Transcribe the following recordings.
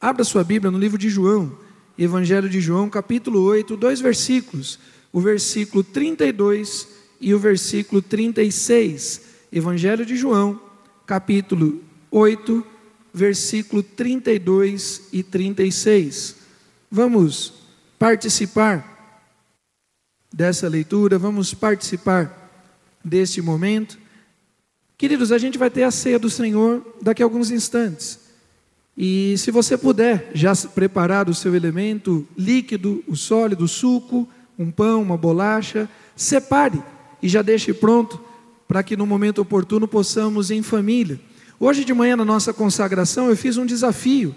Abra sua Bíblia no livro de João, Evangelho de João, capítulo 8, dois versículos, o versículo 32 e o versículo 36. Evangelho de João, capítulo 8, versículo 32 e 36. Vamos participar dessa leitura, vamos participar deste momento. Queridos, a gente vai ter a ceia do Senhor daqui a alguns instantes. E se você puder já preparar o seu elemento líquido, o sólido, o suco, um pão, uma bolacha, separe e já deixe pronto para que no momento oportuno possamos em família. Hoje de manhã na nossa consagração eu fiz um desafio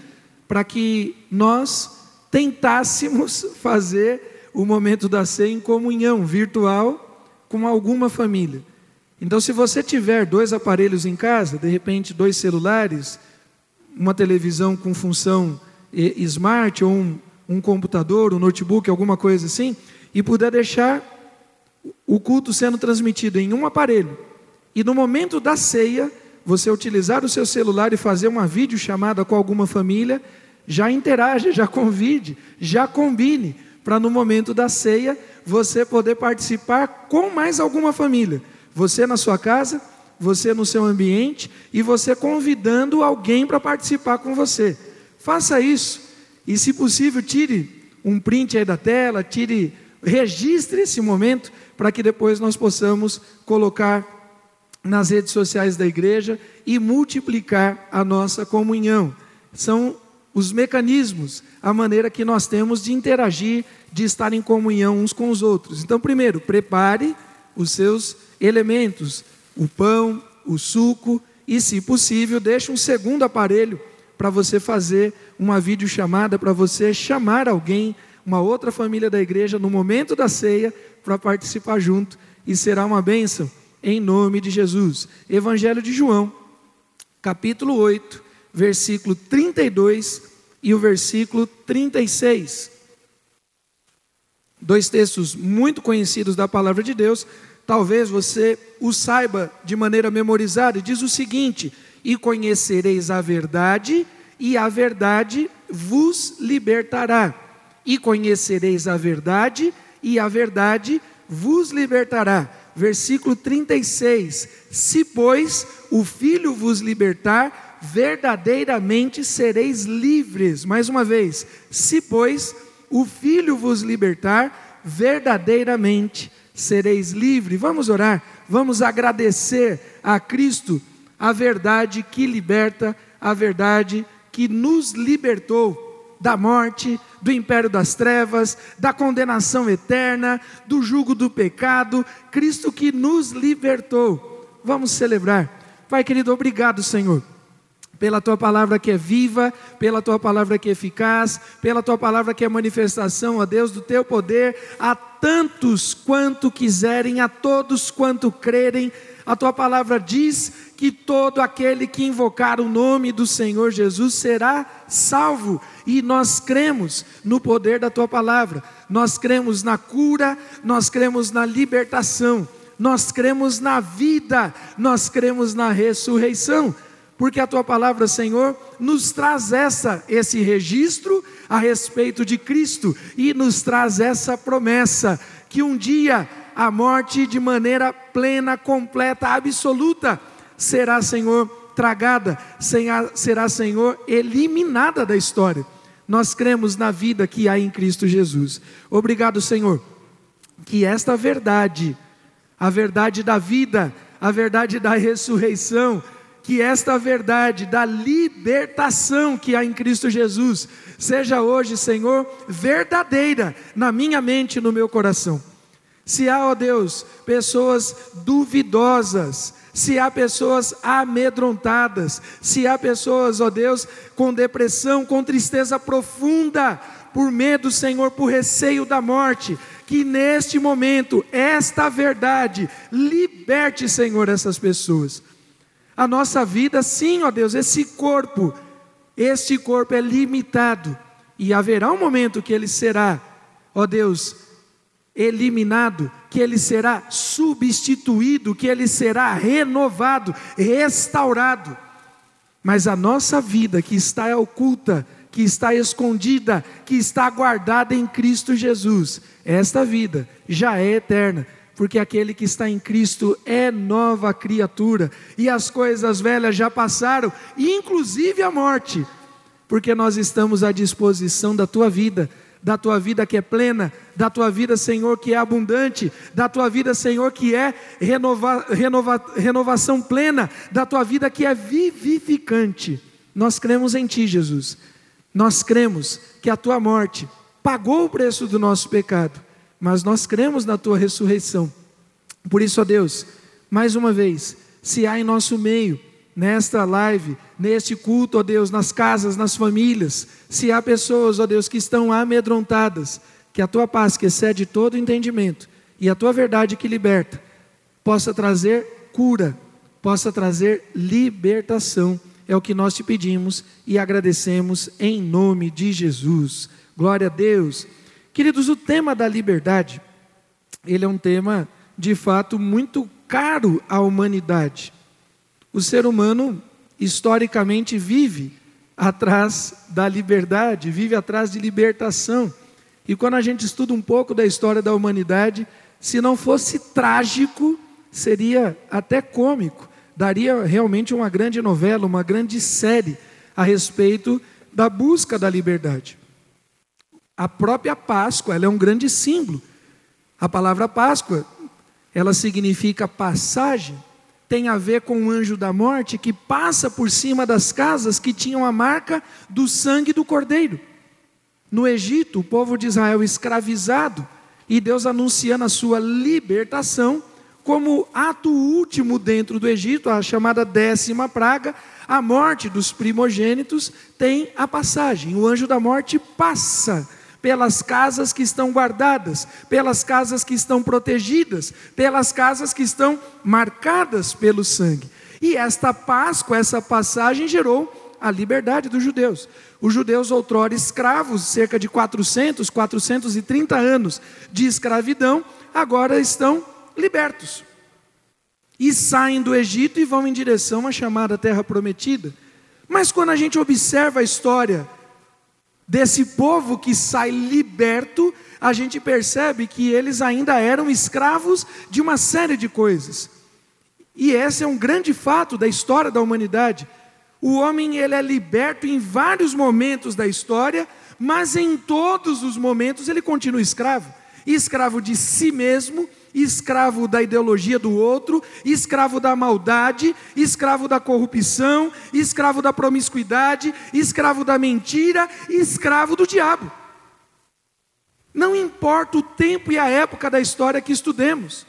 para que nós tentássemos fazer o momento da ceia em comunhão virtual com alguma família. Então se você tiver dois aparelhos em casa, de repente dois celulares, uma televisão com função smart ou um, um computador, um notebook, alguma coisa assim, e puder deixar o culto sendo transmitido em um aparelho, e no momento da ceia, você utilizar o seu celular e fazer uma videochamada com alguma família, já interaja, já convide, já combine, para no momento da ceia você poder participar com mais alguma família. Você na sua casa, você no seu ambiente e você convidando alguém para participar com você. Faça isso e, se possível, tire um print aí da tela, tire, registre esse momento para que depois nós possamos colocar nas redes sociais da igreja e multiplicar a nossa comunhão. São os mecanismos, a maneira que nós temos de interagir, de estar em comunhão uns com os outros. Então, primeiro, prepare os seus elementos, o pão, o suco e, se possível, deixe um segundo aparelho para você fazer uma videochamada, para você chamar alguém, uma outra família da igreja, no momento da ceia, para participar junto e será uma bênção em nome de Jesus. Evangelho de João, capítulo 8, versículo 32 e o versículo 36. Dois textos muito conhecidos da palavra de Deus, talvez você o saiba de maneira memorizada, diz o seguinte: E conhecereis a verdade, e a verdade vos libertará. E conhecereis a verdade, e a verdade vos libertará. Versículo 36: Se, pois, o Filho vos libertar, verdadeiramente sereis livres. Mais uma vez, se, pois, o Filho vos libertar, verdadeiramente sereis livres. Vamos orar, vamos agradecer a Cristo a verdade que liberta, a verdade que nos libertou da morte, do império das trevas, da condenação eterna, do jugo do pecado, Cristo que nos libertou. Vamos celebrar. Pai querido, obrigado, Senhor pela tua palavra que é viva, pela tua palavra que é eficaz, pela tua palavra que é manifestação, ó Deus, do teu poder, a tantos quanto quiserem, a todos quanto crerem. A tua palavra diz que todo aquele que invocar o nome do Senhor Jesus será salvo, e nós cremos no poder da tua palavra, nós cremos na cura, nós cremos na libertação, nós cremos na vida, nós cremos na ressurreição porque a tua palavra, Senhor, nos traz essa esse registro a respeito de Cristo e nos traz essa promessa que um dia a morte de maneira plena, completa, absoluta será, Senhor, tragada, será, Senhor, eliminada da história. Nós cremos na vida que há em Cristo Jesus. Obrigado, Senhor, que esta verdade, a verdade da vida, a verdade da ressurreição, que esta verdade da libertação que há em Cristo Jesus seja hoje, Senhor, verdadeira na minha mente e no meu coração. Se há, ó Deus, pessoas duvidosas, se há pessoas amedrontadas, se há pessoas, ó Deus, com depressão, com tristeza profunda, por medo, Senhor, por receio da morte, que neste momento esta verdade liberte, Senhor, essas pessoas a nossa vida, sim, ó Deus, esse corpo, este corpo é limitado e haverá um momento que ele será, ó Deus, eliminado, que ele será substituído, que ele será renovado, restaurado. Mas a nossa vida que está oculta, que está escondida, que está guardada em Cristo Jesus. Esta vida já é eterna, porque aquele que está em Cristo é nova criatura, e as coisas velhas já passaram, inclusive a morte, porque nós estamos à disposição da tua vida, da tua vida que é plena, da tua vida, Senhor, que é abundante, da tua vida, Senhor, que é renova, renova, renovação plena, da tua vida que é vivificante. Nós cremos em Ti, Jesus. Nós cremos que a Tua morte pagou o preço do nosso pecado, mas nós cremos na Tua ressurreição. Por isso, ó Deus, mais uma vez, se há em nosso meio, nesta live, neste culto, ó Deus, nas casas, nas famílias, se há pessoas, ó Deus, que estão amedrontadas, que a tua paz, que excede todo entendimento, e a tua verdade que liberta, possa trazer cura, possa trazer libertação. É o que nós te pedimos e agradecemos em nome de Jesus. Glória a Deus. Queridos, o tema da liberdade, ele é um tema de fato muito caro à humanidade. O ser humano historicamente vive atrás da liberdade, vive atrás de libertação. E quando a gente estuda um pouco da história da humanidade, se não fosse trágico, seria até cômico. Daria realmente uma grande novela, uma grande série a respeito da busca da liberdade. A própria Páscoa, ela é um grande símbolo. A palavra Páscoa, ela significa passagem, tem a ver com o anjo da morte que passa por cima das casas que tinham a marca do sangue do cordeiro. No Egito, o povo de Israel escravizado e Deus anunciando a sua libertação, como ato último dentro do Egito, a chamada décima praga, a morte dos primogênitos, tem a passagem. O anjo da morte passa pelas casas que estão guardadas, pelas casas que estão protegidas, pelas casas que estão marcadas pelo sangue. E esta Páscoa, essa passagem gerou a liberdade dos judeus. Os judeus, outrora escravos, cerca de 400, 430 anos de escravidão, agora estão libertos. E saem do Egito e vão em direção à chamada Terra Prometida. Mas quando a gente observa a história desse povo que sai liberto, a gente percebe que eles ainda eram escravos de uma série de coisas. E esse é um grande fato da história da humanidade. O homem ele é liberto em vários momentos da história, mas em todos os momentos ele continua escravo. Escravo de si mesmo, escravo da ideologia do outro, escravo da maldade, escravo da corrupção, escravo da promiscuidade, escravo da mentira, escravo do diabo. Não importa o tempo e a época da história que estudemos.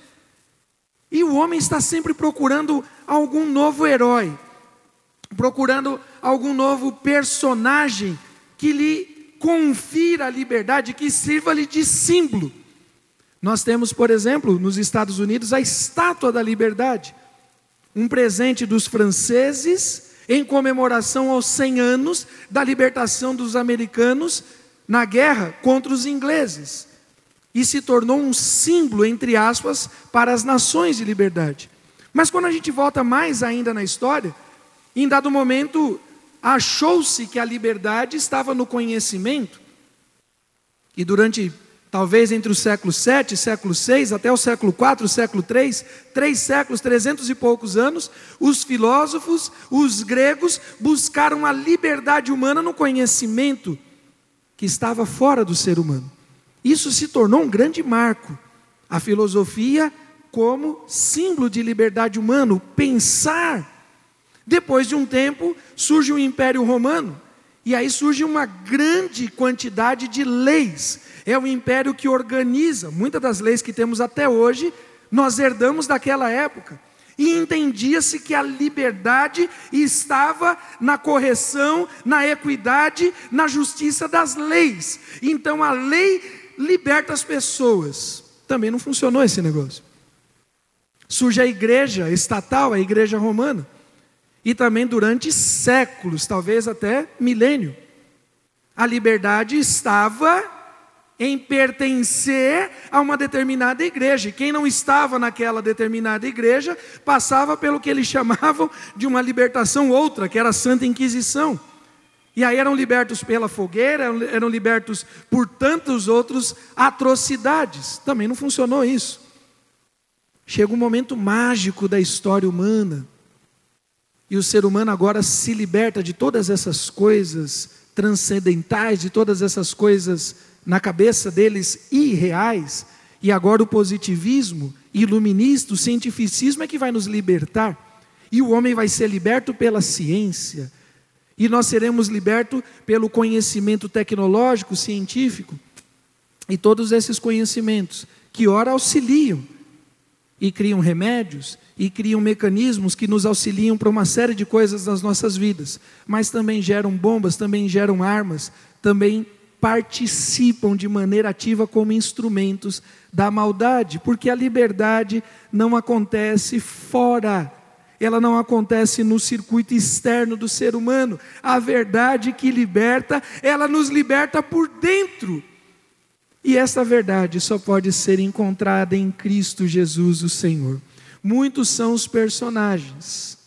E o homem está sempre procurando algum novo herói, procurando algum novo personagem que lhe confira a liberdade, que sirva-lhe de símbolo. Nós temos, por exemplo, nos Estados Unidos, a Estátua da Liberdade, um presente dos franceses em comemoração aos 100 anos da libertação dos americanos na guerra contra os ingleses. E se tornou um símbolo, entre aspas, para as nações de liberdade. Mas quando a gente volta mais ainda na história, em dado momento, achou-se que a liberdade estava no conhecimento, e durante, talvez entre o século 7 e século 6, até o século 4, século 3, três séculos, trezentos e poucos anos, os filósofos, os gregos, buscaram a liberdade humana no conhecimento que estava fora do ser humano. Isso se tornou um grande marco. A filosofia como símbolo de liberdade humana, pensar depois de um tempo, surge o Império Romano, e aí surge uma grande quantidade de leis. É o império que organiza, muitas das leis que temos até hoje, nós herdamos daquela época. E entendia-se que a liberdade estava na correção, na equidade, na justiça das leis. Então a lei liberta as pessoas. Também não funcionou esse negócio. Surge a igreja estatal, a igreja romana e também durante séculos, talvez até milênio. A liberdade estava em pertencer a uma determinada igreja. E quem não estava naquela determinada igreja passava pelo que eles chamavam de uma libertação outra, que era a Santa Inquisição. E aí eram libertos pela fogueira, eram libertos por tantos outros atrocidades. Também não funcionou isso. Chega um momento mágico da história humana. E o ser humano agora se liberta de todas essas coisas transcendentais, de todas essas coisas na cabeça deles irreais. E agora o positivismo iluminista, o cientificismo é que vai nos libertar. E o homem vai ser liberto pela ciência e nós seremos libertos pelo conhecimento tecnológico, científico, e todos esses conhecimentos que ora auxiliam e criam remédios e criam mecanismos que nos auxiliam para uma série de coisas nas nossas vidas, mas também geram bombas, também geram armas, também participam de maneira ativa como instrumentos da maldade, porque a liberdade não acontece fora ela não acontece no circuito externo do ser humano. A verdade que liberta, ela nos liberta por dentro. E essa verdade só pode ser encontrada em Cristo Jesus, o Senhor. Muitos são os personagens,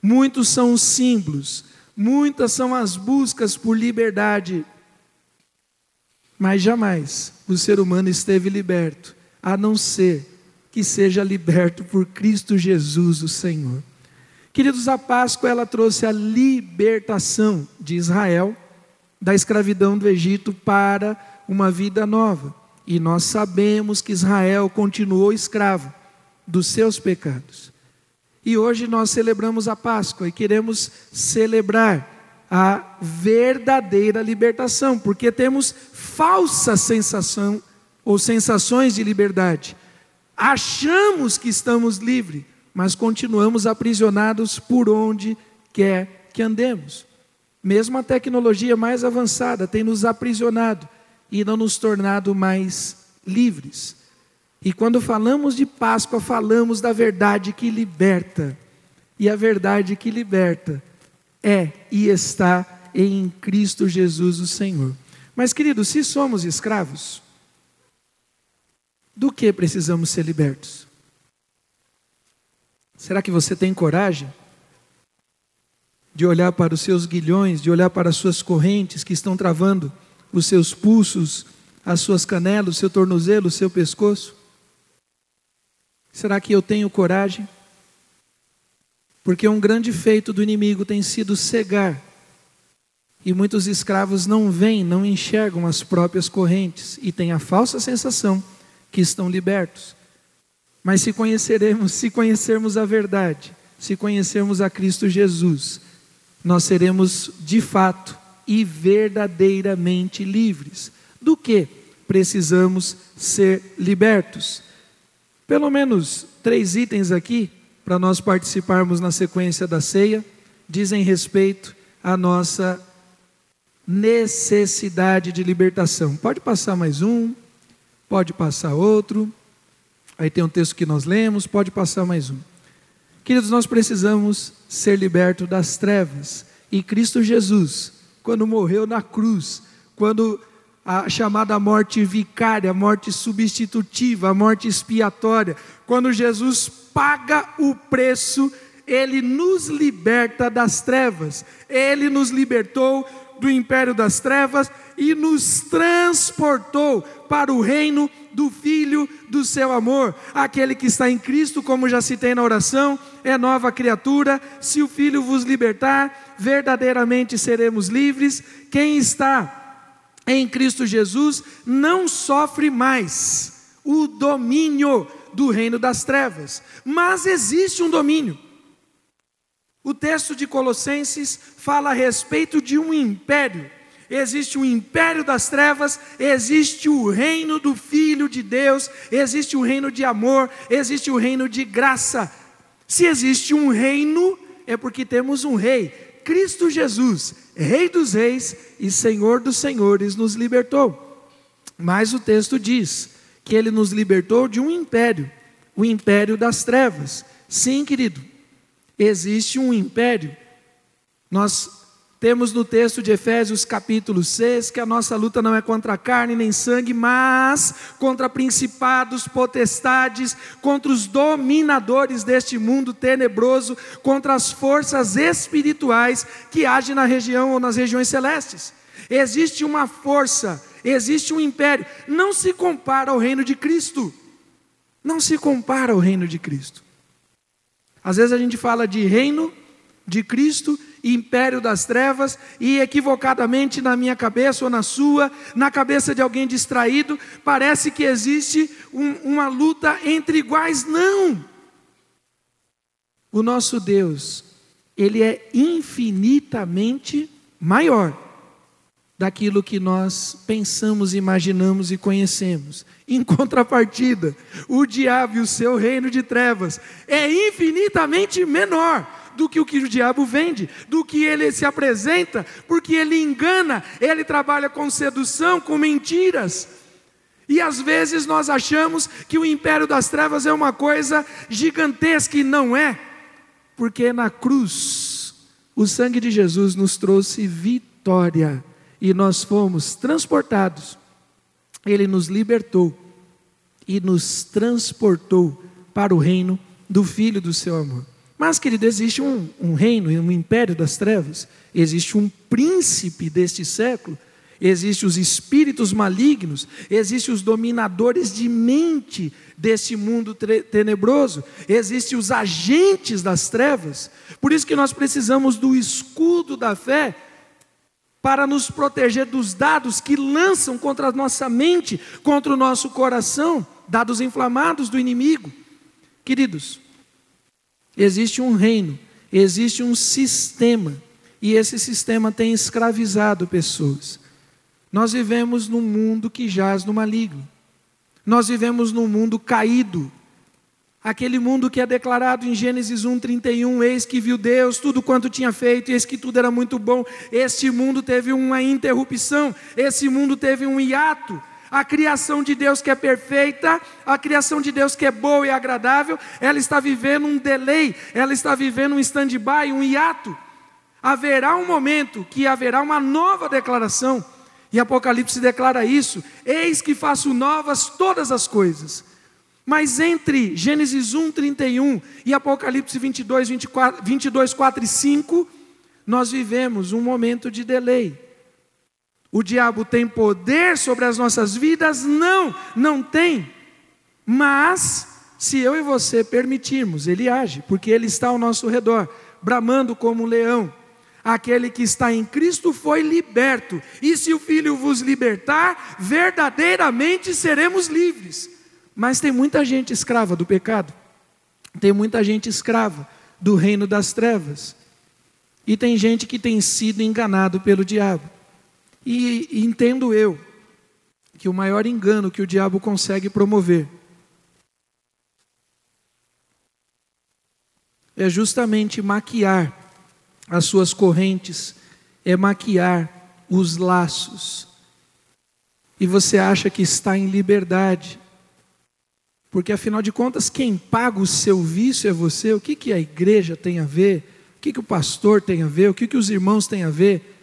muitos são os símbolos, muitas são as buscas por liberdade, mas jamais o ser humano esteve liberto, a não ser que seja liberto por Cristo Jesus, o Senhor. Queridos, a Páscoa ela trouxe a libertação de Israel da escravidão do Egito para uma vida nova. E nós sabemos que Israel continuou escravo dos seus pecados. E hoje nós celebramos a Páscoa e queremos celebrar a verdadeira libertação, porque temos falsa sensação ou sensações de liberdade. Achamos que estamos livres, mas continuamos aprisionados por onde quer que andemos. Mesmo a tecnologia mais avançada tem nos aprisionado e não nos tornado mais livres. E quando falamos de Páscoa, falamos da verdade que liberta. E a verdade que liberta é e está em Cristo Jesus, o Senhor. Mas, queridos, se somos escravos, do que precisamos ser libertos? Será que você tem coragem de olhar para os seus guilhões, de olhar para as suas correntes que estão travando os seus pulsos, as suas canelas, o seu tornozelo, o seu pescoço? Será que eu tenho coragem? Porque um grande feito do inimigo tem sido cegar. E muitos escravos não veem, não enxergam as próprias correntes e têm a falsa sensação que estão libertos. Mas se conheceremos, se conhecermos a verdade, se conhecermos a Cristo Jesus, nós seremos de fato e verdadeiramente livres. Do que precisamos ser libertos? Pelo menos três itens aqui, para nós participarmos na sequência da ceia, dizem respeito à nossa necessidade de libertação. Pode passar mais um, pode passar outro. Aí tem um texto que nós lemos, pode passar mais um. Queridos, nós precisamos ser libertos das trevas. E Cristo Jesus, quando morreu na cruz, quando a chamada morte vicária, morte substitutiva, a morte expiatória, quando Jesus paga o preço, ele nos liberta das trevas. Ele nos libertou do império das trevas e nos transportou para o reino do Filho do seu amor. Aquele que está em Cristo, como já citei na oração, é nova criatura. Se o Filho vos libertar, verdadeiramente seremos livres. Quem está em Cristo Jesus não sofre mais o domínio do reino das trevas, mas existe um domínio. O texto de Colossenses fala a respeito de um império. Existe o império das trevas, existe o reino do Filho de Deus, existe o reino de amor, existe o reino de graça. Se existe um reino, é porque temos um rei. Cristo Jesus, Rei dos Reis e Senhor dos Senhores, nos libertou. Mas o texto diz que ele nos libertou de um império, o império das trevas. Sim, querido, existe um império. Nós Temos no texto de Efésios capítulo 6 que a nossa luta não é contra carne nem sangue, mas contra principados, potestades, contra os dominadores deste mundo tenebroso, contra as forças espirituais que agem na região ou nas regiões celestes. Existe uma força, existe um império, não se compara ao reino de Cristo. Não se compara ao reino de Cristo. Às vezes a gente fala de reino de Cristo império das trevas, e equivocadamente na minha cabeça ou na sua, na cabeça de alguém distraído, parece que existe um, uma luta entre iguais. Não! O nosso Deus, Ele é infinitamente maior daquilo que nós pensamos, imaginamos e conhecemos. Em contrapartida, o diabo e o seu reino de trevas é infinitamente menor do que o que o diabo vende, do que ele se apresenta, porque ele engana, ele trabalha com sedução, com mentiras. E às vezes nós achamos que o império das trevas é uma coisa gigantesca e não é, porque na cruz o sangue de Jesus nos trouxe vitória e nós fomos transportados. Ele nos libertou e nos transportou para o reino do Filho do seu amor. Mas, querido, existe um, um reino, um império das trevas, existe um príncipe deste século, existem os espíritos malignos, existem os dominadores de mente deste mundo tenebroso, existem os agentes das trevas. Por isso que nós precisamos do escudo da fé para nos proteger dos dados que lançam contra a nossa mente, contra o nosso coração, dados inflamados do inimigo. Queridos, Existe um reino, existe um sistema, e esse sistema tem escravizado pessoas. Nós vivemos num mundo que jaz no maligno. Nós vivemos num mundo caído. Aquele mundo que é declarado em Gênesis 1:31, eis que viu Deus tudo quanto tinha feito, eis que tudo era muito bom. Este mundo teve uma interrupção, esse mundo teve um hiato. A criação de Deus que é perfeita, a criação de Deus que é boa e agradável, ela está vivendo um delay, ela está vivendo um stand-by, um hiato. Haverá um momento que haverá uma nova declaração, e Apocalipse declara isso: Eis que faço novas todas as coisas. Mas entre Gênesis 1, 31 e Apocalipse 22, 24, 22, 4 e 5, nós vivemos um momento de delay. O diabo tem poder sobre as nossas vidas? Não, não tem. Mas, se eu e você permitirmos, ele age, porque ele está ao nosso redor, bramando como um leão. Aquele que está em Cristo foi liberto, e se o Filho vos libertar, verdadeiramente seremos livres. Mas tem muita gente escrava do pecado, tem muita gente escrava do reino das trevas, e tem gente que tem sido enganado pelo diabo. E, entendo eu que o maior engano que o diabo consegue promover é justamente maquiar as suas correntes, é maquiar os laços. E você acha que está em liberdade, porque afinal de contas, quem paga o seu vício é você. O que, que a igreja tem a ver? O que, que o pastor tem a ver? O que, que os irmãos têm a ver?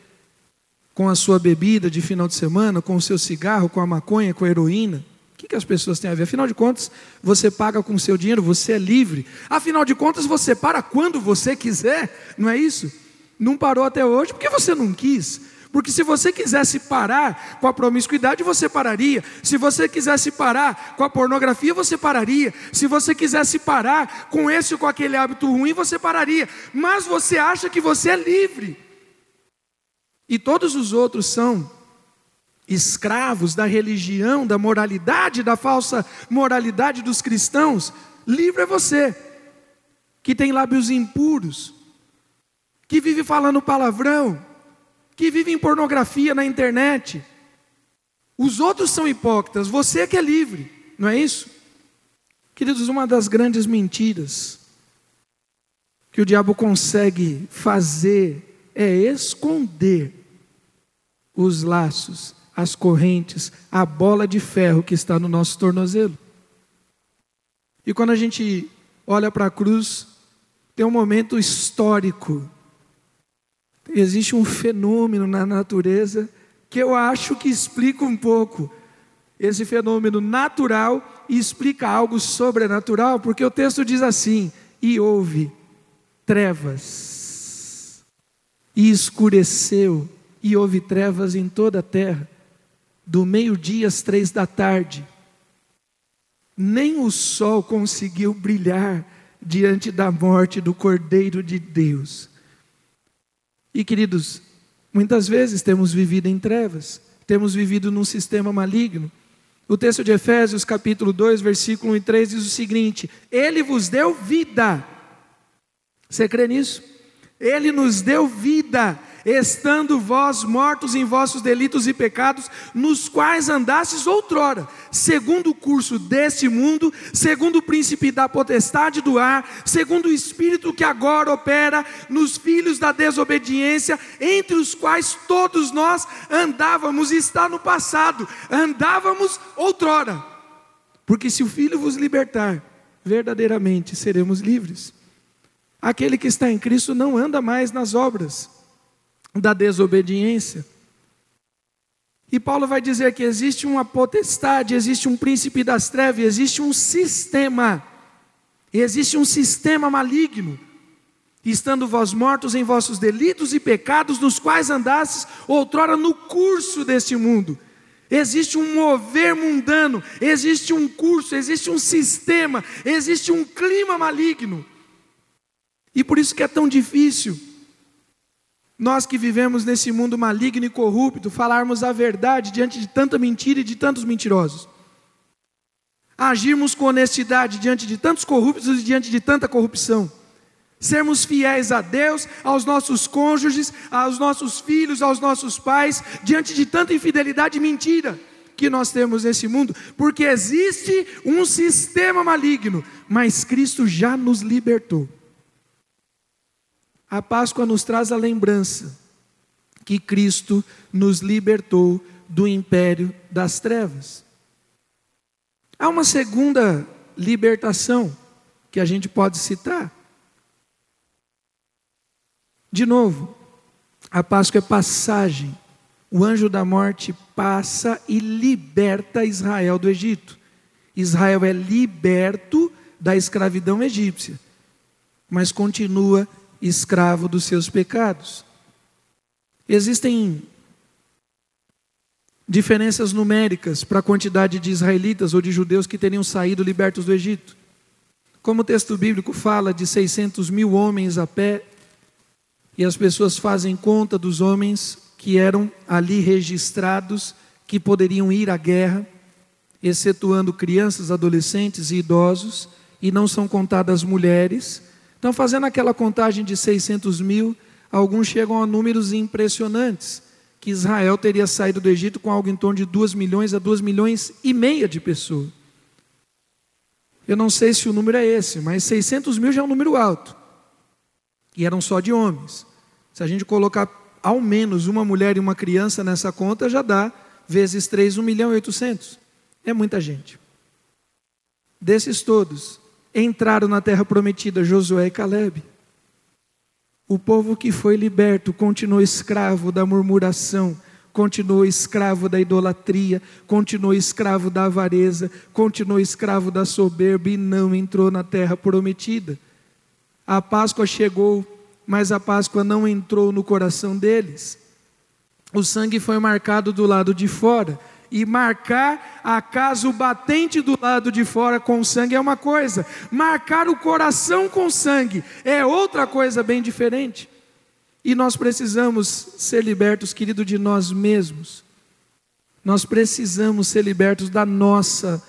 Com a sua bebida de final de semana, com o seu cigarro, com a maconha, com a heroína? O que, que as pessoas têm a ver? Afinal de contas, você paga com o seu dinheiro, você é livre. Afinal de contas, você para quando você quiser, não é isso? Não parou até hoje porque você não quis. Porque se você quisesse parar com a promiscuidade, você pararia. Se você quisesse parar com a pornografia, você pararia. Se você quisesse parar com esse ou com aquele hábito ruim, você pararia. Mas você acha que você é livre. E todos os outros são escravos da religião, da moralidade, da falsa moralidade dos cristãos. Livre é você, que tem lábios impuros, que vive falando palavrão, que vive em pornografia na internet. Os outros são hipócritas, você que é livre, não é isso? Queridos, uma das grandes mentiras que o diabo consegue fazer é esconder os laços, as correntes, a bola de ferro que está no nosso tornozelo. E quando a gente olha para a cruz, tem um momento histórico. Existe um fenômeno na natureza que eu acho que explica um pouco esse fenômeno natural explica algo sobrenatural, porque o texto diz assim: e houve trevas, e escureceu, e houve trevas em toda a terra, do meio-dia às três da tarde. Nem o sol conseguiu brilhar diante da morte do Cordeiro de Deus. E queridos, muitas vezes temos vivido em trevas, temos vivido num sistema maligno. O texto de Efésios, capítulo 2, versículo 1 e 3 diz o seguinte: Ele vos deu vida. Você crê nisso? Ele nos deu vida estando vós mortos em vossos delitos e pecados, nos quais andastes outrora, segundo o curso deste mundo, segundo o príncipe da potestade do ar, segundo o espírito que agora opera nos filhos da desobediência, entre os quais todos nós andávamos, está no passado, andávamos outrora. Porque se o filho vos libertar, verdadeiramente seremos livres. Aquele que está em Cristo não anda mais nas obras da desobediência. E Paulo vai dizer que existe uma potestade, existe um príncipe das trevas, existe um sistema, existe um sistema maligno. Estando vós mortos em vossos delitos e pecados, nos quais andastes outrora no curso deste mundo. Existe um mover mundano, existe um curso, existe um sistema, existe um clima maligno. E por isso que é tão difícil nós que vivemos nesse mundo maligno e corrupto, falarmos a verdade diante de tanta mentira e de tantos mentirosos. Agirmos com honestidade diante de tantos corruptos e diante de tanta corrupção. Sermos fiéis a Deus, aos nossos cônjuges, aos nossos filhos, aos nossos pais, diante de tanta infidelidade e mentira que nós temos nesse mundo, porque existe um sistema maligno, mas Cristo já nos libertou. A Páscoa nos traz a lembrança que Cristo nos libertou do império das trevas. Há uma segunda libertação que a gente pode citar. De novo, a Páscoa é passagem. O anjo da morte passa e liberta Israel do Egito. Israel é liberto da escravidão egípcia, mas continua escravo dos seus pecados. Existem diferenças numéricas para a quantidade de israelitas ou de judeus que teriam saído libertos do Egito. Como o texto bíblico fala de 600 mil homens a pé, e as pessoas fazem conta dos homens que eram ali registrados, que poderiam ir à guerra, excetuando crianças, adolescentes e idosos, e não são contadas mulheres, então, fazendo aquela contagem de 600 mil, alguns chegam a números impressionantes, que Israel teria saído do Egito com algo em torno de 2 milhões a 2 milhões e meia de pessoas. Eu não sei se o número é esse, mas 600 mil já é um número alto. E eram só de homens. Se a gente colocar ao menos uma mulher e uma criança nessa conta, já dá vezes 3, 1 milhão e 800. É muita gente. Desses todos, entraram na terra prometida Josué e Caleb. O povo que foi liberto continuou escravo da murmuração, continuou escravo da idolatria, continuou escravo da avareza, continuou escravo da soberba e não entrou na terra prometida. A Páscoa chegou, mas a Páscoa não entrou no coração deles. O sangue foi marcado do lado de fora e marcar a casa o batente do lado de fora com sangue é uma coisa, marcar o coração com sangue é outra coisa bem diferente. E nós precisamos ser libertos, querido, de nós mesmos. Nós precisamos ser libertos da nossa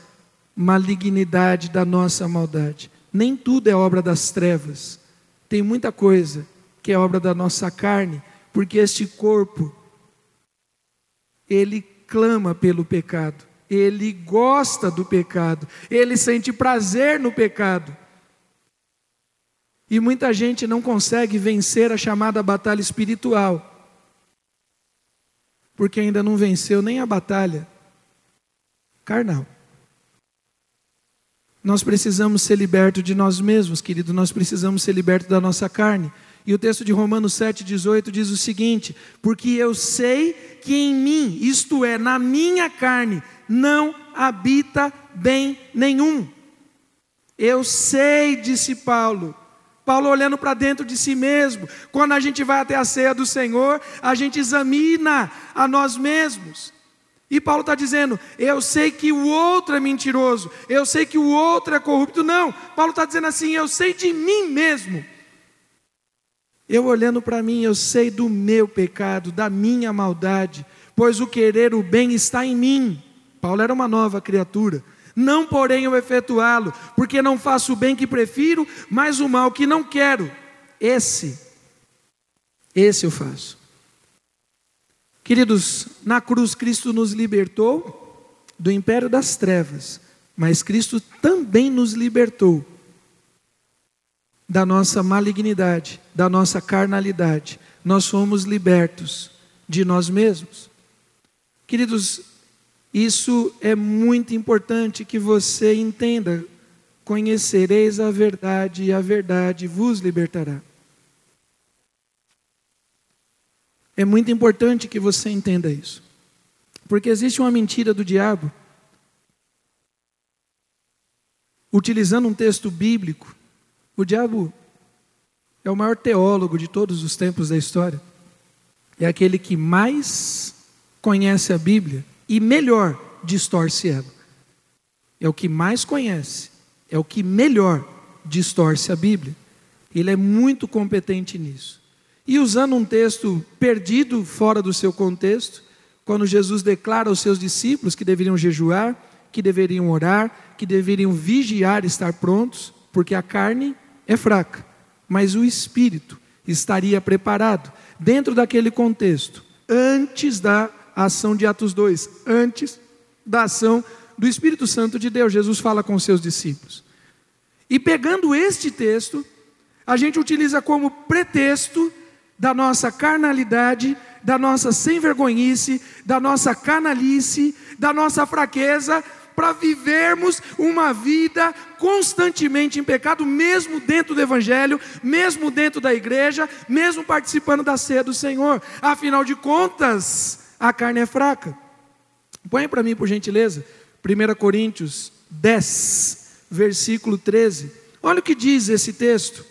malignidade, da nossa maldade. Nem tudo é obra das trevas. Tem muita coisa que é obra da nossa carne, porque este corpo ele clama pelo pecado, ele gosta do pecado, ele sente prazer no pecado. E muita gente não consegue vencer a chamada batalha espiritual, porque ainda não venceu nem a batalha carnal. nós precisamos ser libertos de nós mesmos, querido, nós precisamos ser libertos da nossa carne. E o texto de Romanos 7,18 diz o seguinte: Porque eu sei que em mim, isto é, na minha carne, não habita bem nenhum. Eu sei, disse Paulo. Paulo olhando para dentro de si mesmo. Quando a gente vai até a ceia do Senhor, a gente examina a nós mesmos. E Paulo está dizendo: eu sei que o outro é mentiroso, eu sei que o outro é corrupto. Não, Paulo está dizendo assim: eu sei de mim mesmo. Eu olhando para mim, eu sei do meu pecado, da minha maldade, pois o querer o bem está em mim. Paulo era uma nova criatura. Não, porém, eu efetuá-lo, porque não faço o bem que prefiro, mas o mal que não quero. Esse, esse eu faço. Queridos, na cruz Cristo nos libertou do império das trevas, mas Cristo também nos libertou da nossa malignidade, da nossa carnalidade. Nós fomos libertos de nós mesmos. Queridos, isso é muito importante que você entenda. Conhecereis a verdade e a verdade vos libertará. É muito importante que você entenda isso. Porque existe uma mentira do diabo, utilizando um texto bíblico, o diabo é o maior teólogo de todos os tempos da história. É aquele que mais conhece a Bíblia e melhor distorce ela. É o que mais conhece, é o que melhor distorce a Bíblia. Ele é muito competente nisso. E usando um texto perdido fora do seu contexto, quando Jesus declara aos seus discípulos que deveriam jejuar, que deveriam orar, que deveriam vigiar e estar prontos, porque a carne é fraca, mas o espírito estaria preparado dentro daquele contexto, antes da ação de Atos 2, antes da ação do Espírito Santo de Deus. Jesus fala com seus discípulos. E pegando este texto, a gente utiliza como pretexto da nossa carnalidade, da nossa sem vergonhice, da nossa canalice, da nossa fraqueza, para vivermos uma vida constantemente em pecado, mesmo dentro do Evangelho, mesmo dentro da igreja, mesmo participando da ceia do Senhor. Afinal de contas, a carne é fraca. Põe para mim, por gentileza, 1 Coríntios 10, versículo 13. Olha o que diz esse texto,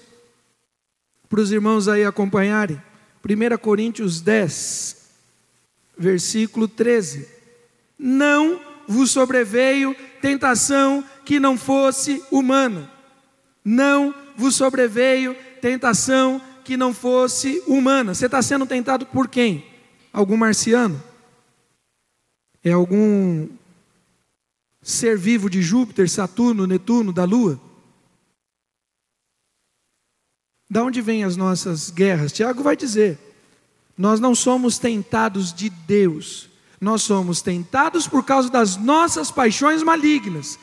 para os irmãos aí acompanharem. 1 Coríntios 10, versículo 13. Não vos sobreveio tentação que não fosse humana. Não vos sobreveio tentação que não fosse humana. Você está sendo tentado por quem? Algum marciano? É algum ser vivo de Júpiter, Saturno, Netuno, da Lua? Da onde vêm as nossas guerras? Tiago vai dizer: nós não somos tentados de Deus, nós somos tentados por causa das nossas paixões malignas.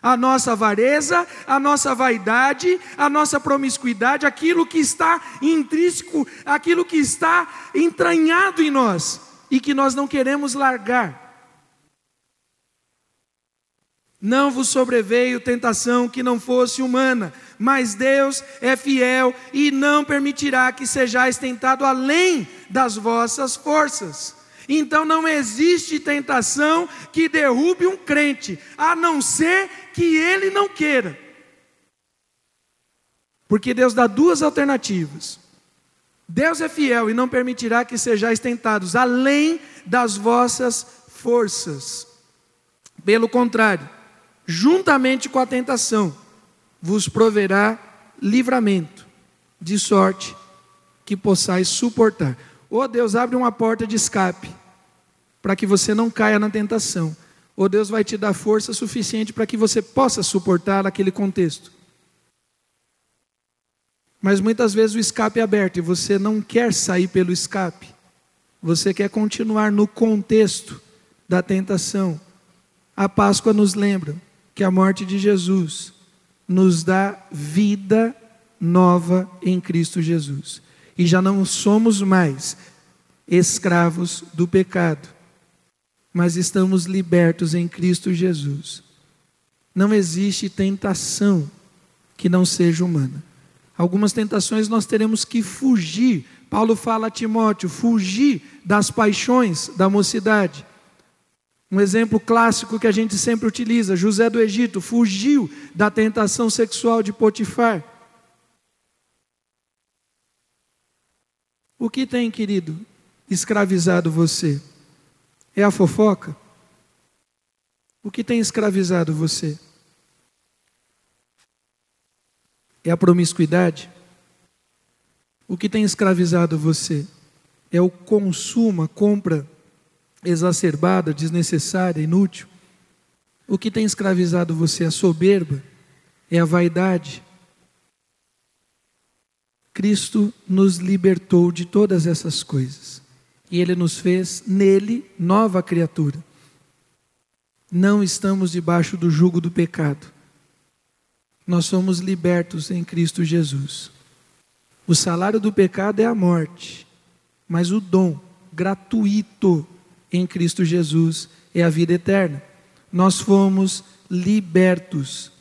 A nossa avareza, a nossa vaidade, a nossa promiscuidade, aquilo que está intrínseco, aquilo que está entranhado em nós e que nós não queremos largar. Não vos sobreveio tentação que não fosse humana, mas Deus é fiel e não permitirá que sejais tentado além das vossas forças. Então não existe tentação que derrube um crente, a não ser que ele não queira. Porque Deus dá duas alternativas. Deus é fiel e não permitirá que sejais tentados além das vossas forças. Pelo contrário, juntamente com a tentação, vos proverá livramento, de sorte que possais suportar. Ou Deus abre uma porta de escape para que você não caia na tentação. Ou Deus vai te dar força suficiente para que você possa suportar aquele contexto. Mas muitas vezes o escape é aberto e você não quer sair pelo escape. Você quer continuar no contexto da tentação. A Páscoa nos lembra que a morte de Jesus nos dá vida nova em Cristo Jesus e já não somos mais escravos do pecado, mas estamos libertos em Cristo Jesus. Não existe tentação que não seja humana. Algumas tentações nós teremos que fugir. Paulo fala a Timóteo: fugir das paixões da mocidade. Um exemplo clássico que a gente sempre utiliza: José do Egito fugiu da tentação sexual de Potifar. O que tem, querido, escravizado você? É a fofoca? O que tem escravizado você? É a promiscuidade? O que tem escravizado você? É o consumo, a compra exacerbada, desnecessária, inútil. O que tem escravizado você? A soberba, é a vaidade. Cristo nos libertou de todas essas coisas. E Ele nos fez nele nova criatura. Não estamos debaixo do jugo do pecado. Nós somos libertos em Cristo Jesus. O salário do pecado é a morte, mas o dom gratuito em Cristo Jesus é a vida eterna. Nós fomos libertos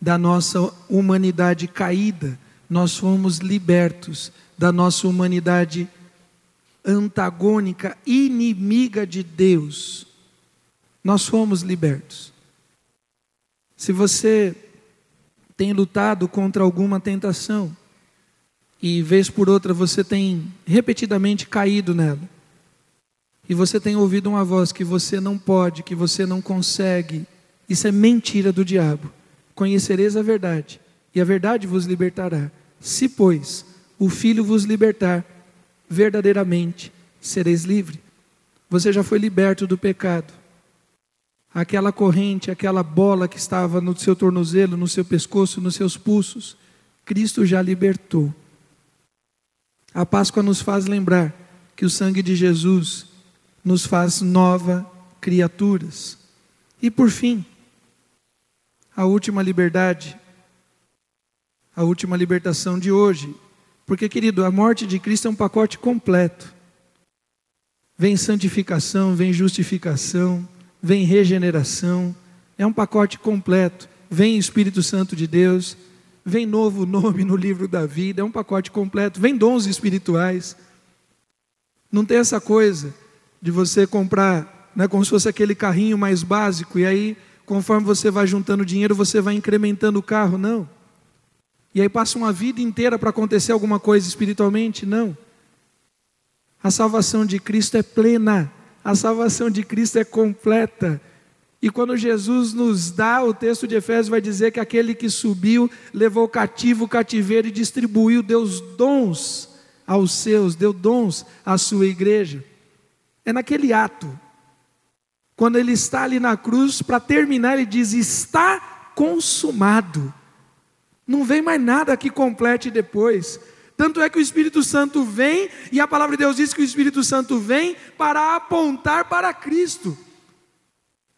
da nossa humanidade caída, nós fomos libertos da nossa humanidade antagônica, inimiga de Deus. Nós fomos libertos. Se você tem lutado contra alguma tentação e vez por outra você tem repetidamente caído nela, e você tem ouvido uma voz que você não pode, que você não consegue, isso é mentira do diabo. Conhecereis a verdade, e a verdade vos libertará. Se, pois, o Filho vos libertar, verdadeiramente sereis livre. Você já foi liberto do pecado. Aquela corrente, aquela bola que estava no seu tornozelo, no seu pescoço, nos seus pulsos, Cristo já libertou. A Páscoa nos faz lembrar que o sangue de Jesus nos faz nova criaturas. E por fim, a última liberdade, a última libertação de hoje. Porque, querido, a morte de Cristo é um pacote completo. Vem santificação, vem justificação, vem regeneração, é um pacote completo. Vem Espírito Santo de Deus, vem novo nome no livro da vida, é um pacote completo. Vem dons espirituais. Não tem essa coisa de você comprar, né, como se fosse aquele carrinho mais básico, e aí, conforme você vai juntando dinheiro, você vai incrementando o carro, não. E aí passa uma vida inteira para acontecer alguma coisa espiritualmente? Não. A salvação de Cristo é plena, a salvação de Cristo é completa. E quando Jesus nos dá, o texto de Efésios vai dizer que aquele que subiu levou cativo o cativeiro e distribuiu, deu dons aos seus, deu dons à sua igreja. É naquele ato. Quando ele está ali na cruz, para terminar, ele diz: Está consumado. Não vem mais nada que complete depois. Tanto é que o Espírito Santo vem, e a palavra de Deus diz que o Espírito Santo vem para apontar para Cristo.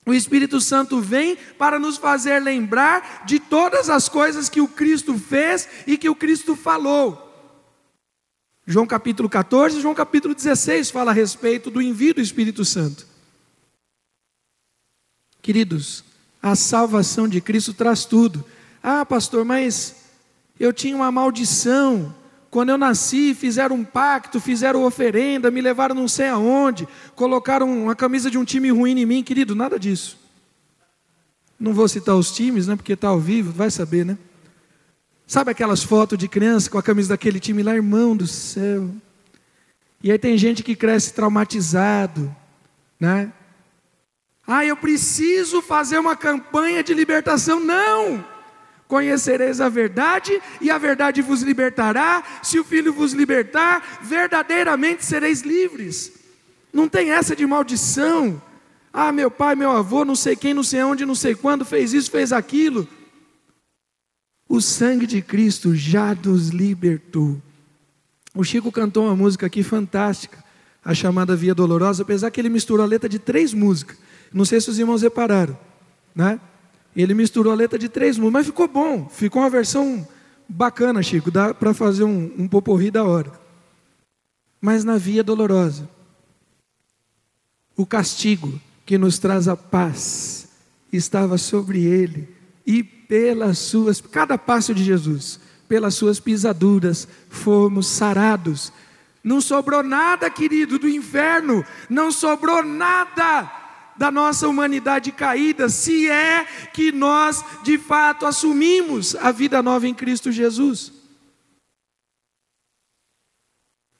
O Espírito Santo vem para nos fazer lembrar de todas as coisas que o Cristo fez e que o Cristo falou. João capítulo 14, João capítulo 16 fala a respeito do envio do Espírito Santo. Queridos, a salvação de Cristo traz tudo. Ah, pastor, mas eu tinha uma maldição. Quando eu nasci, fizeram um pacto, fizeram oferenda, me levaram não sei aonde, colocaram a camisa de um time ruim em mim, querido, nada disso. Não vou citar os times, né, porque está ao vivo, vai saber, né? Sabe aquelas fotos de criança com a camisa daquele time lá, irmão do céu? E aí tem gente que cresce traumatizado, né? Ah, eu preciso fazer uma campanha de libertação. Não! Conhecereis a verdade, e a verdade vos libertará. Se o Filho vos libertar, verdadeiramente sereis livres. Não tem essa de maldição. Ah, meu pai, meu avô, não sei quem, não sei onde, não sei quando, fez isso, fez aquilo. O sangue de Cristo já nos libertou. O Chico cantou uma música aqui fantástica, a chamada Via Dolorosa, apesar que ele misturou a letra de três músicas. Não sei se os irmãos repararam, né? Ele misturou a letra de três músicas, mas ficou bom, ficou uma versão bacana, Chico, dá para fazer um, um poporri da hora. Mas na Via Dolorosa, o castigo que nos traz a paz estava sobre ele, e pelas suas, cada passo de Jesus, pelas suas pisaduras, fomos sarados. Não sobrou nada, querido, do inferno, não sobrou nada da nossa humanidade caída, se é que nós de fato assumimos a vida nova em Cristo Jesus.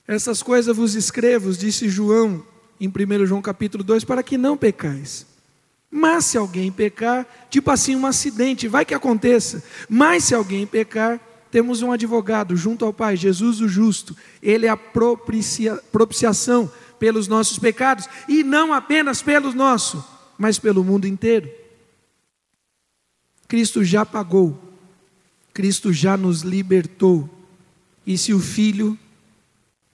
Essas coisas vos escrevo, disse João em 1 João capítulo 2, para que não pecais. Mas se alguém pecar, tipo assim, um acidente, vai que aconteça. Mas se alguém pecar, temos um advogado junto ao Pai, Jesus o justo. Ele é a propicia, propiciação pelos nossos pecados, e não apenas pelos nossos, mas pelo mundo inteiro. Cristo já pagou, Cristo já nos libertou, e se o Filho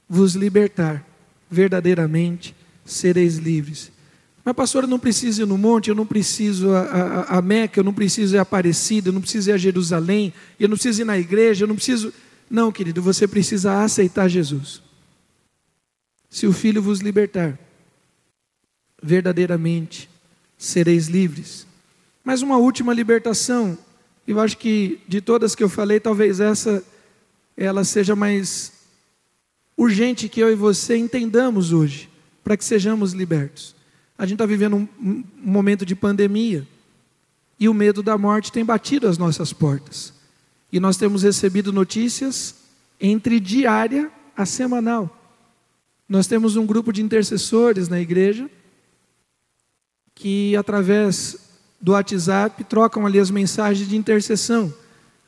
vos libertar, verdadeiramente sereis livres. Mas, pastor, eu não preciso ir no monte, eu não preciso a, a, a Meca, eu não preciso ir a Aparecida, eu não preciso ir a Jerusalém, eu não preciso ir na igreja, eu não preciso. Não, querido, você precisa aceitar Jesus. Se o Filho vos libertar, verdadeiramente sereis livres. Mas uma última libertação, eu acho que de todas que eu falei, talvez essa ela seja mais urgente que eu e você entendamos hoje, para que sejamos libertos. A gente está vivendo um, um, momento de pandemia e o medo da morte tem batido as nossas portas. E nós temos recebido notícias entre diária a semanal. Nós temos um grupo de intercessores na igreja que, através do WhatsApp, trocam ali as mensagens de intercessão.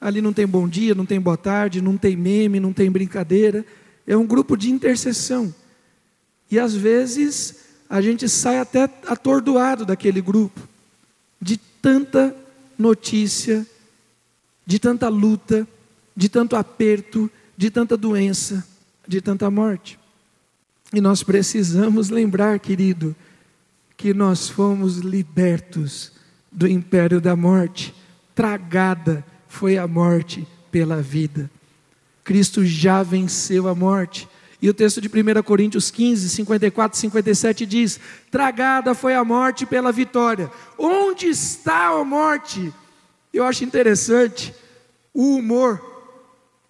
Ali não tem bom dia, não tem boa tarde, não tem meme, não tem brincadeira. É um grupo de intercessão. E às vezes a gente sai até atordoado daquele grupo, de tanta notícia, de tanta luta, de tanto aperto, de tanta doença, de tanta morte. E nós precisamos lembrar, querido, que nós fomos libertos do império da morte, tragada foi a morte pela vida. Cristo já venceu a morte. E o texto de 1 Coríntios 15, 54 e 57 diz: Tragada foi a morte pela vitória. Onde está a morte? Eu acho interessante o humor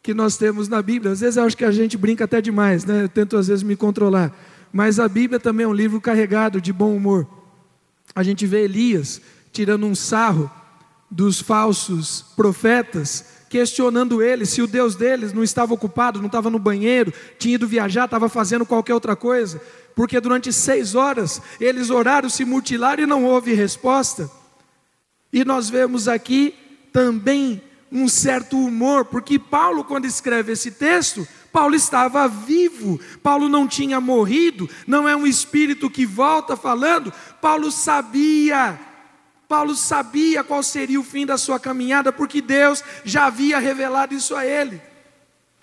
que nós temos na Bíblia. Às vezes eu acho que a gente brinca até demais, né? Eu tento às vezes me controlar. Mas a Bíblia também é um livro carregado de bom humor. A gente vê Elias tirando um sarro dos falsos profetas questionando eles se o Deus deles não estava ocupado, não estava no banheiro, tinha ido viajar, estava fazendo qualquer outra coisa, porque durante seis horas eles oraram, se mutilaram e não houve resposta. E nós vemos aqui também um certo humor, porque Paulo, quando escreve esse texto, Paulo estava vivo, Paulo não tinha morrido, não é um espírito que volta falando, Paulo sabia Paulo sabia qual seria o fim da sua caminhada, porque Deus já havia revelado isso a ele.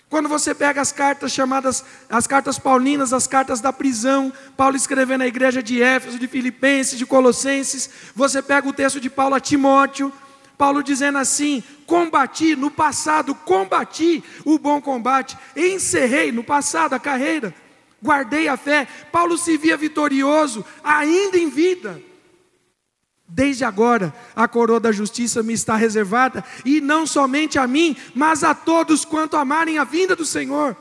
Quando você pega as cartas chamadas, as cartas paulinas, as cartas da prisão, Paulo escrevendo na igreja de Éfeso, de Filipenses, de Colossenses, você pega o texto de Paulo a Timóteo, Paulo dizendo assim: combati, no passado, combati o bom combate, encerrei no passado a carreira, guardei a fé. Paulo se via vitorioso ainda em vida. Desde agora a coroa da justiça me está reservada, e não somente a mim, mas a todos quanto amarem a vinda do Senhor.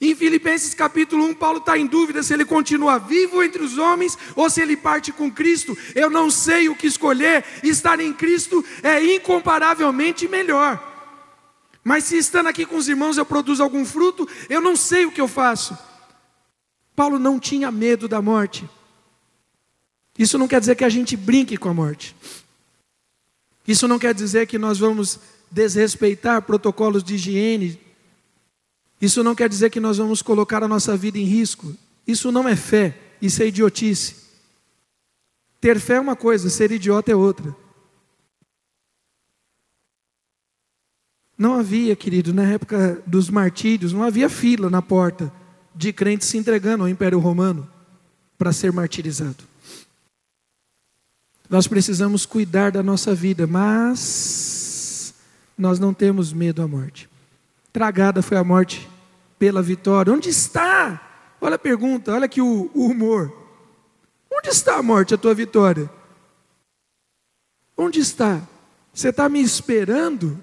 Em Filipenses capítulo 1, Paulo está em dúvida se ele continua vivo entre os homens ou se ele parte com Cristo. Eu não sei o que escolher, estar em Cristo é incomparavelmente melhor. Mas se estando aqui com os irmãos eu produzo algum fruto, eu não sei o que eu faço. Paulo não tinha medo da morte. Isso não quer dizer que a gente brinque com a morte. Isso não quer dizer que nós vamos desrespeitar protocolos de higiene. Isso não quer dizer que nós vamos colocar a nossa vida em risco. Isso não é fé, isso é idiotice. Ter fé é uma coisa, ser idiota é outra. Não havia, querido, na época dos martírios, não havia fila na porta de crentes se entregando ao Império Romano para ser martirizado. Nós precisamos cuidar da nossa vida, mas nós não temos medo à morte. Tragada foi a morte pela vitória. Onde está? Olha a pergunta, olha aqui o, o humor. Onde está a morte, a tua vitória? Onde está? Você está me esperando?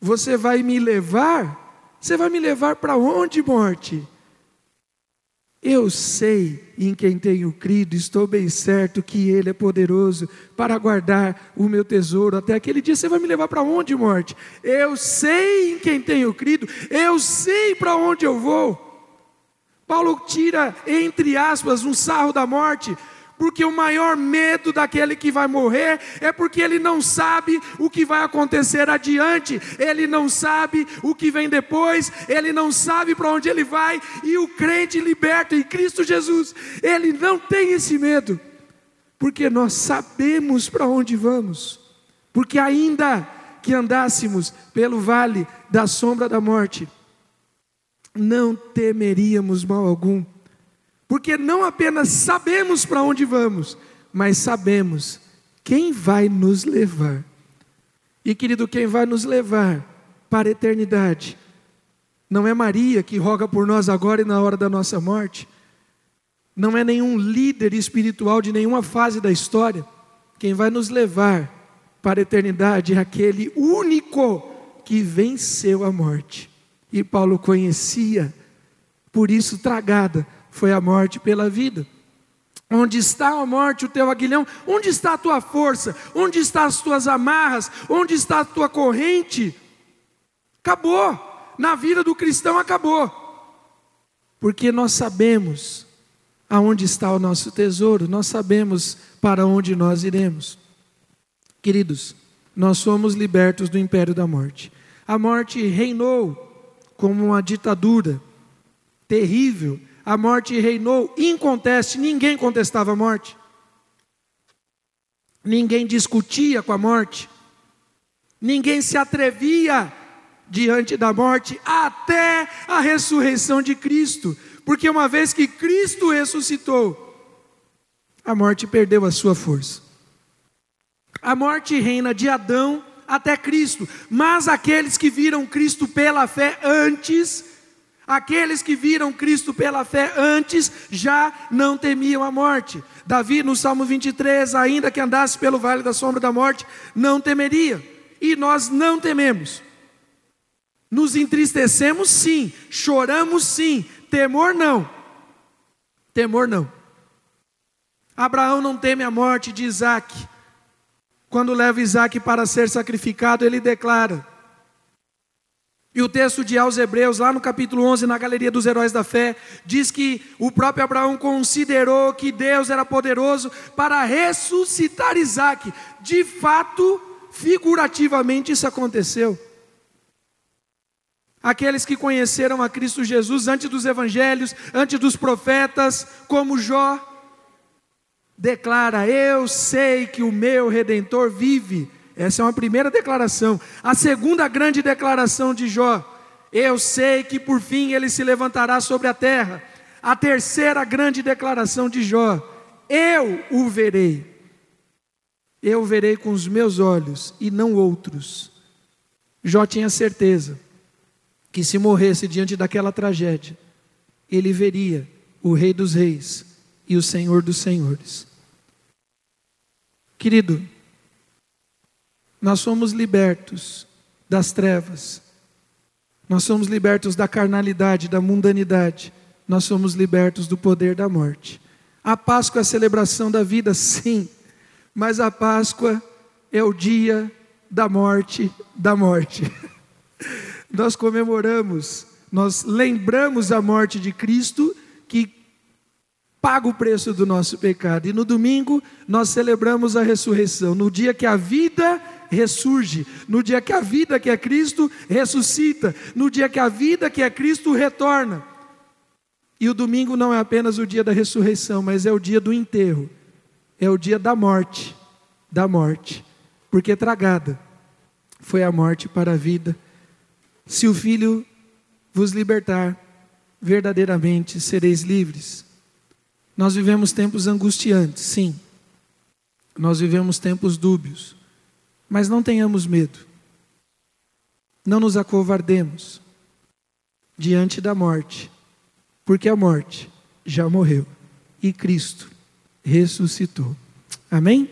Você vai me levar? Você vai me levar para onde, morte? Eu sei em quem tenho crido, estou bem certo que Ele é poderoso para guardar o meu tesouro até aquele dia. Você vai me levar para onde, morte? Eu sei em quem tenho crido, eu sei para onde eu vou. Paulo tira, entre aspas, um sarro da morte, porque o maior medo daquele que vai morrer é porque ele não sabe o que vai acontecer adiante, ele não sabe o que vem depois, ele não sabe para onde ele vai, e o crente liberto em Cristo Jesus, ele não tem esse medo, porque nós sabemos para onde vamos, porque ainda que andássemos pelo vale da sombra da morte, não temeríamos mal algum porque não apenas sabemos para onde vamos, mas sabemos quem vai nos levar. E querido, quem vai nos levar para a eternidade não é Maria que roga por nós agora e na hora da nossa morte, não é nenhum líder espiritual de nenhuma fase da história. Quem vai nos levar para a eternidade é aquele único que venceu a morte. E Paulo conhecia, por isso tragada foi a morte pela vida. Onde está a morte, o teu aguilhão? Onde está a tua força? Onde estão as tuas amarras? Onde está a tua corrente? Acabou. Na vida do cristão acabou. Porque nós sabemos aonde está o nosso tesouro, nós sabemos para onde nós iremos. Queridos, nós somos libertos do império da morte. A morte reinou como uma ditadura terrível a morte reinou inconteste, ninguém contestava a morte. Ninguém discutia com a morte. Ninguém se atrevia diante da morte até a ressurreição de Cristo, porque uma vez que Cristo ressuscitou, a morte perdeu a sua força. A morte reina de Adão até Cristo, mas aqueles que viram Cristo pela fé antes Aqueles que viram Cristo pela fé antes já não temiam a morte. Davi, no Salmo 23, ainda que andasse pelo vale da sombra da morte, não temeria. E nós não tememos. Nos entristecemos sim, choramos sim, temor não. Temor não. Abraão não teme a morte de Isaac. Quando leva Isaac para ser sacrificado, ele declara: e o texto de aos Hebreus, lá no capítulo 11, na galeria dos heróis da fé, diz que o próprio Abraão considerou que Deus era poderoso para ressuscitar Isaac. De fato, figurativamente, isso aconteceu. Aqueles que conheceram a Cristo Jesus antes dos evangelhos, antes dos profetas, como Jó, declara: Eu sei que o meu redentor vive essa é uma primeira declaração. A segunda grande declaração de Jó: Eu sei que por fim ele se levantará sobre a terra. A terceira grande declaração de Jó: Eu o verei. Eu o verei com os meus olhos e não outros. Jó tinha certeza que se morresse diante daquela tragédia, ele veria o Rei dos Reis e o Senhor dos Senhores. Querido, nós somos libertos das trevas, nós somos libertos da carnalidade, da mundanidade, nós somos libertos do poder da morte. A Páscoa é a celebração da vida, sim, mas a Páscoa é o dia da morte da morte. nós comemoramos, nós lembramos a morte de Cristo que paga o preço do nosso pecado. E no domingo nós celebramos a ressurreição, no dia que a vida ressurge, no dia que a vida que é Cristo ressuscita, no dia que a vida que é Cristo retorna. E o domingo não é apenas o dia da ressurreição, mas é o dia do enterro, é o dia da morte, da morte, porque tragada foi a morte para a vida. Se o Filho vos libertar, verdadeiramente sereis livres. Nós vivemos tempos angustiantes, sim. Nós vivemos tempos dúbios. Mas não tenhamos medo. Não nos acovardemos diante da morte, porque a morte já morreu e Cristo ressuscitou. Amém?